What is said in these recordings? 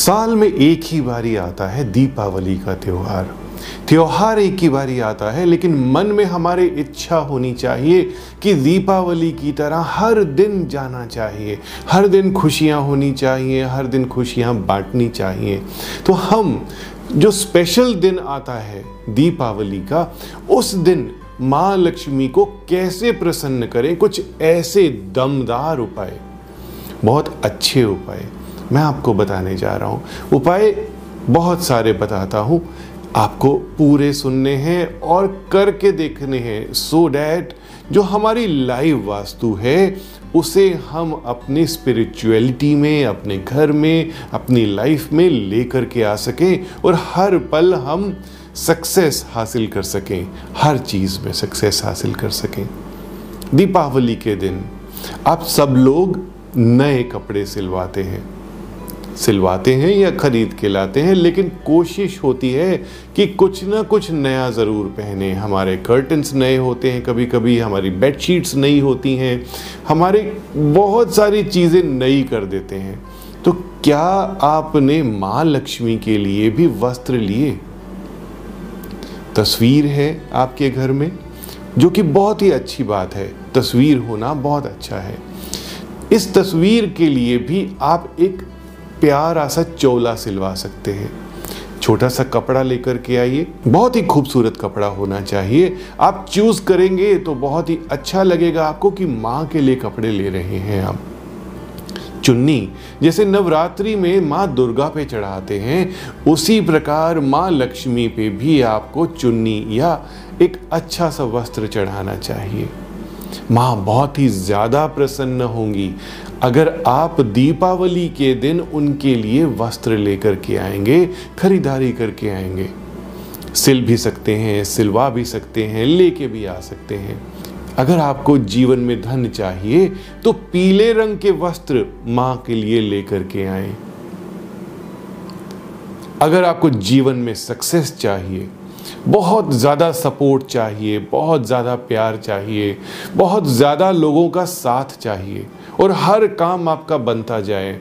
साल में एक ही बारी आता है दीपावली का त्योहार। त्यौहार एक ही बारी आता है, लेकिन मन में हमारे इच्छा होनी चाहिए कि दीपावली की तरह हर दिन जाना चाहिए। हर दिन खुशियाँ होनी चाहिए, हर दिन खुशियाँ बांटनी चाहिए। तो हम, जो स्पेशल दिन आता है दीपावली का, उस दिन माँ लक्ष्मी को कैसे प्रसन्न करें? कुछ ऐसे दमदार उपाय, बहुत अच्छे उपाय। मैं आपको बताने जा रहा हूँ। उपाय बहुत सारे बताता हूँ। आपको पूरे सुनने हैं और करके देखने हैं। सो so डैट जो हमारी लाइव वास्तु है, उसे हम अपनी स्पिरिचुअलिटी में, अपने घर में, अपनी लाइफ में लेकर के आ सकें और हर पल हम सक्सेस हासिल कर सकें। हर चीज़ में सक्सेस हासिल कर सकें। दीपावली के दिन आप सब लोग नए कपड़े सिलवाते हैं। सिलवाते हैं या खरीद के लाते हैं, लेकिन कोशिश होती है कि कुछ ना कुछ नया ज़रूर पहने। हमारे कर्टन्स नए होते हैं कभी कभी हमारी बेडशीट्स नई होती हैं, हमारे बहुत सारी चीज़ें नई कर देते हैं। तो क्या आपने माँ लक्ष्मी के लिए भी वस्त्र लिए? तस्वीर है आपके घर में, जो कि बहुत ही अच्छी बात है। तस्वीर होना बहुत अच्छा है। इस तस्वीर के लिए भी आप एक प्यारा सा चोला सिलवा सकते हैं। छोटा सा कपड़ा लेकर के आइए। बहुत ही खूबसूरत कपड़ा होना चाहिए। आप चूज़ करेंगे तो बहुत ही अच्छा लगेगा आपको कि माँ के लिए कपड़े ले रहे हैं आप। चुन्नी, जैसे नवरात्रि में माँ दुर्गा पे चढ़ाते हैं, उसी प्रकार माँ लक्ष्मी पे भी आपको चुन्नी या एक अच्छा सा वस्त्र चढ़ाना चाहिए। माँ बहुत ही ज़्यादा प्रसन्न होंगी। अगर आप दीपावली के दिन उनके लिए वस्त्र लेकर के आएँगे, खरीदारी करके आएँगे। सिल भी सकते हैं, सिलवा भी सकते हैं, लेके भी आ सकते हैं। अगर आपको जीवन में धन चाहिए तो पीले रंग के वस्त्र माँ के लिए लेकर के आए। अगर आपको जीवन में सक्सेस चाहिए, बहुत ज़्यादा सपोर्ट चाहिए, बहुत ज़्यादा प्यार चाहिए, बहुत ज़्यादा लोगों का साथ चाहिए और हर काम आपका बनता जाए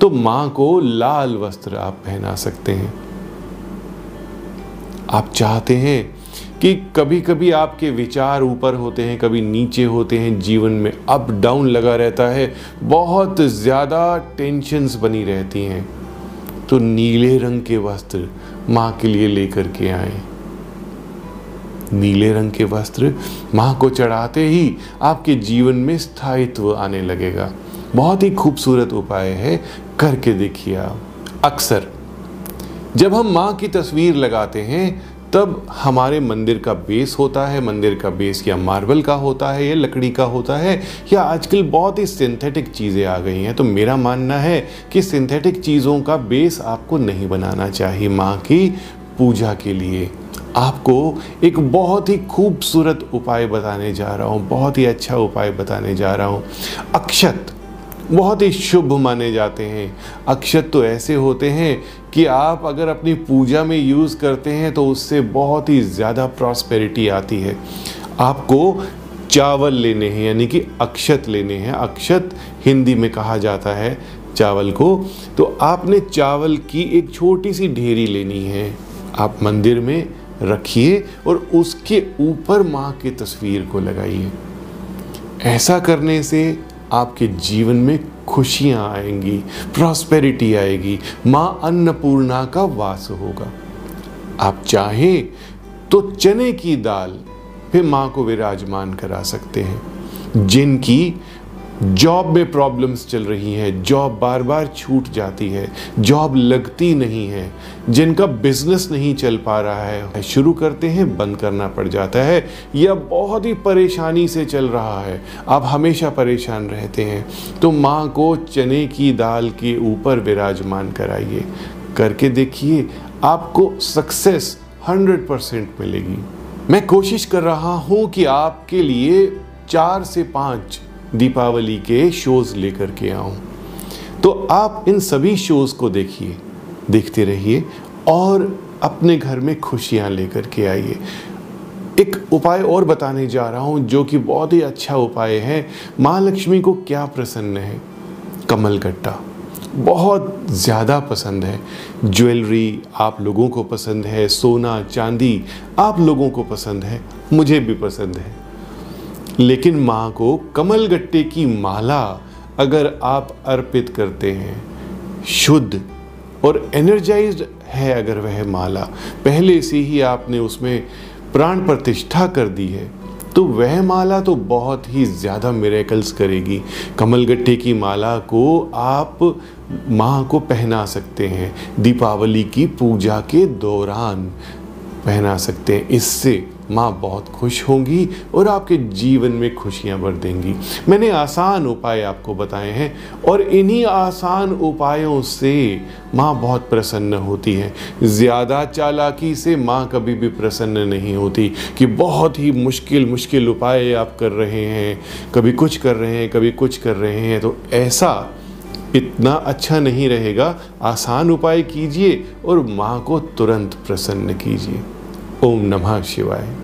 तो माँ को लाल वस्त्र आप पहना सकते हैं। आप चाहते हैं कि कभी कभी आपके विचार ऊपर होते हैं, कभी नीचे होते हैं, जीवन में अप डाउन लगा रहता है, बहुत ज़्यादा टेंशन्स बनी रहती हैं। तो नीले रंग के वस्त्र माँ के लिए लेकर के आए। नीले रंग के वस्त्र माँ को चढ़ाते ही आपके जीवन में स्थायित्व आने लगेगा। बहुत ही खूबसूरत उपाय है, करके देखिए आप। अक्सर, जब हम माँ की तस्वीर लगाते हैं, तब हमारे मंदिर का बेस होता है, मंदिर का बेस या मार्बल का होता है, या लकड़ी का होता है, या आजकल बहुत ही सिंथेटिक चीज़ें आ गई हैं तो मेरा मानना है कि सिंथेटिक चीज़ों का बेस आपको नहीं बनाना चाहिए माँ की। पूजा के लिए। आपको एक बहुत ही खूबसूरत उपाय बताने जा रहा हूँ, बहुत ही अच्छा उपाय बताने जा रहा हूँ। अक्षत बहुत ही शुभ माने जाते हैं। अक्षत तो ऐसे होते हैं कि आप अगर अपनी पूजा में यूज़ करते हैं तो उससे बहुत ही ज़्यादा प्रॉस्पेरिटी आती है। आपको चावल लेने हैं, यानी कि अक्षत लेने हैं। अक्षत हिंदी में कहा जाता है चावल को। तो आपने चावल की एक छोटी सी ढेरी लेनी है। आप मंदिर में रखिए और उसके ऊपर माँ की तस्वीर को लगाइए। ऐसा करने से आपके जीवन में खुशियाँ आएँगी प्रॉस्पेरिटी आएगी, माँ अन्नपूर्णा का वास होगा। आप चाहें तो चने की दाल पे माँ को विराजमान करा सकते हैं। जिनकी जॉब में प्रॉब्लम्स चल रही हैं। जॉब बार बार छूट जाती है। जॉब लगती नहीं है। जिनका बिज़नेस नहीं चल पा रहा है, शुरू करते हैं, बंद करना पड़ जाता है। या बहुत ही परेशानी से चल रहा है। आप हमेशा परेशान रहते हैं। तो माँ को चने की दाल के ऊपर विराजमान कराइए। करके देखिए, आपको सक्सेस हंड्रेड परसेंट मिलेगी। मैं कोशिश कर रहा हूँ कि आपके लिए चार से पाँच दीपावली के शोज़ लेकर के आऊँ तो आप इन सभी शोज़ को देखिए, देखते रहिए और अपने घर में खुशियाँ लेकर के आइए। एक उपाय और बताने जा रहा हूँ जो कि बहुत ही अच्छा उपाय है। माँ लक्ष्मी को क्या प्रसन्न है? कमल गट्टा बहुत ज़्यादा पसंद है। ज्वेलरी आप लोगों को पसंद है, सोना, चांदी आप लोगों को पसंद है। मुझे भी पसंद है। लेकिन माँ को कमल गट्टे की माला अगर आप अर्पित करते हैं, शुद्ध और एनर्जाइज्ड है अगर वह माला। पहले से ही आपने उसमें प्राण प्रतिष्ठा कर दी है तो वह माला तो बहुत ही ज़्यादा मेरेकल्स करेगी। कमलगट्टे की माला को आप माँ को पहना सकते हैं, दीपावली की पूजा के दौरान पहना सकते हैं। इससे माँ बहुत खुश होंगी और आपके जीवन में खुशियाँ भर देंगी। मैंने आसान उपाय आपको बताए हैं और इन्हीं आसान उपायों से माँ बहुत प्रसन्न होती है। ज़्यादा चालाकी से माँ कभी भी प्रसन्न नहीं होती कि बहुत ही मुश्किल मुश्किल उपाय आप कर रहे हैं। कभी कुछ कर रहे हैं, कभी कुछ कर रहे हैं तो ऐसा इतना अच्छा नहीं रहेगा। आसान उपाय कीजिए और माँ को तुरंत प्रसन्न कीजिए। ओम नमः शिवाय।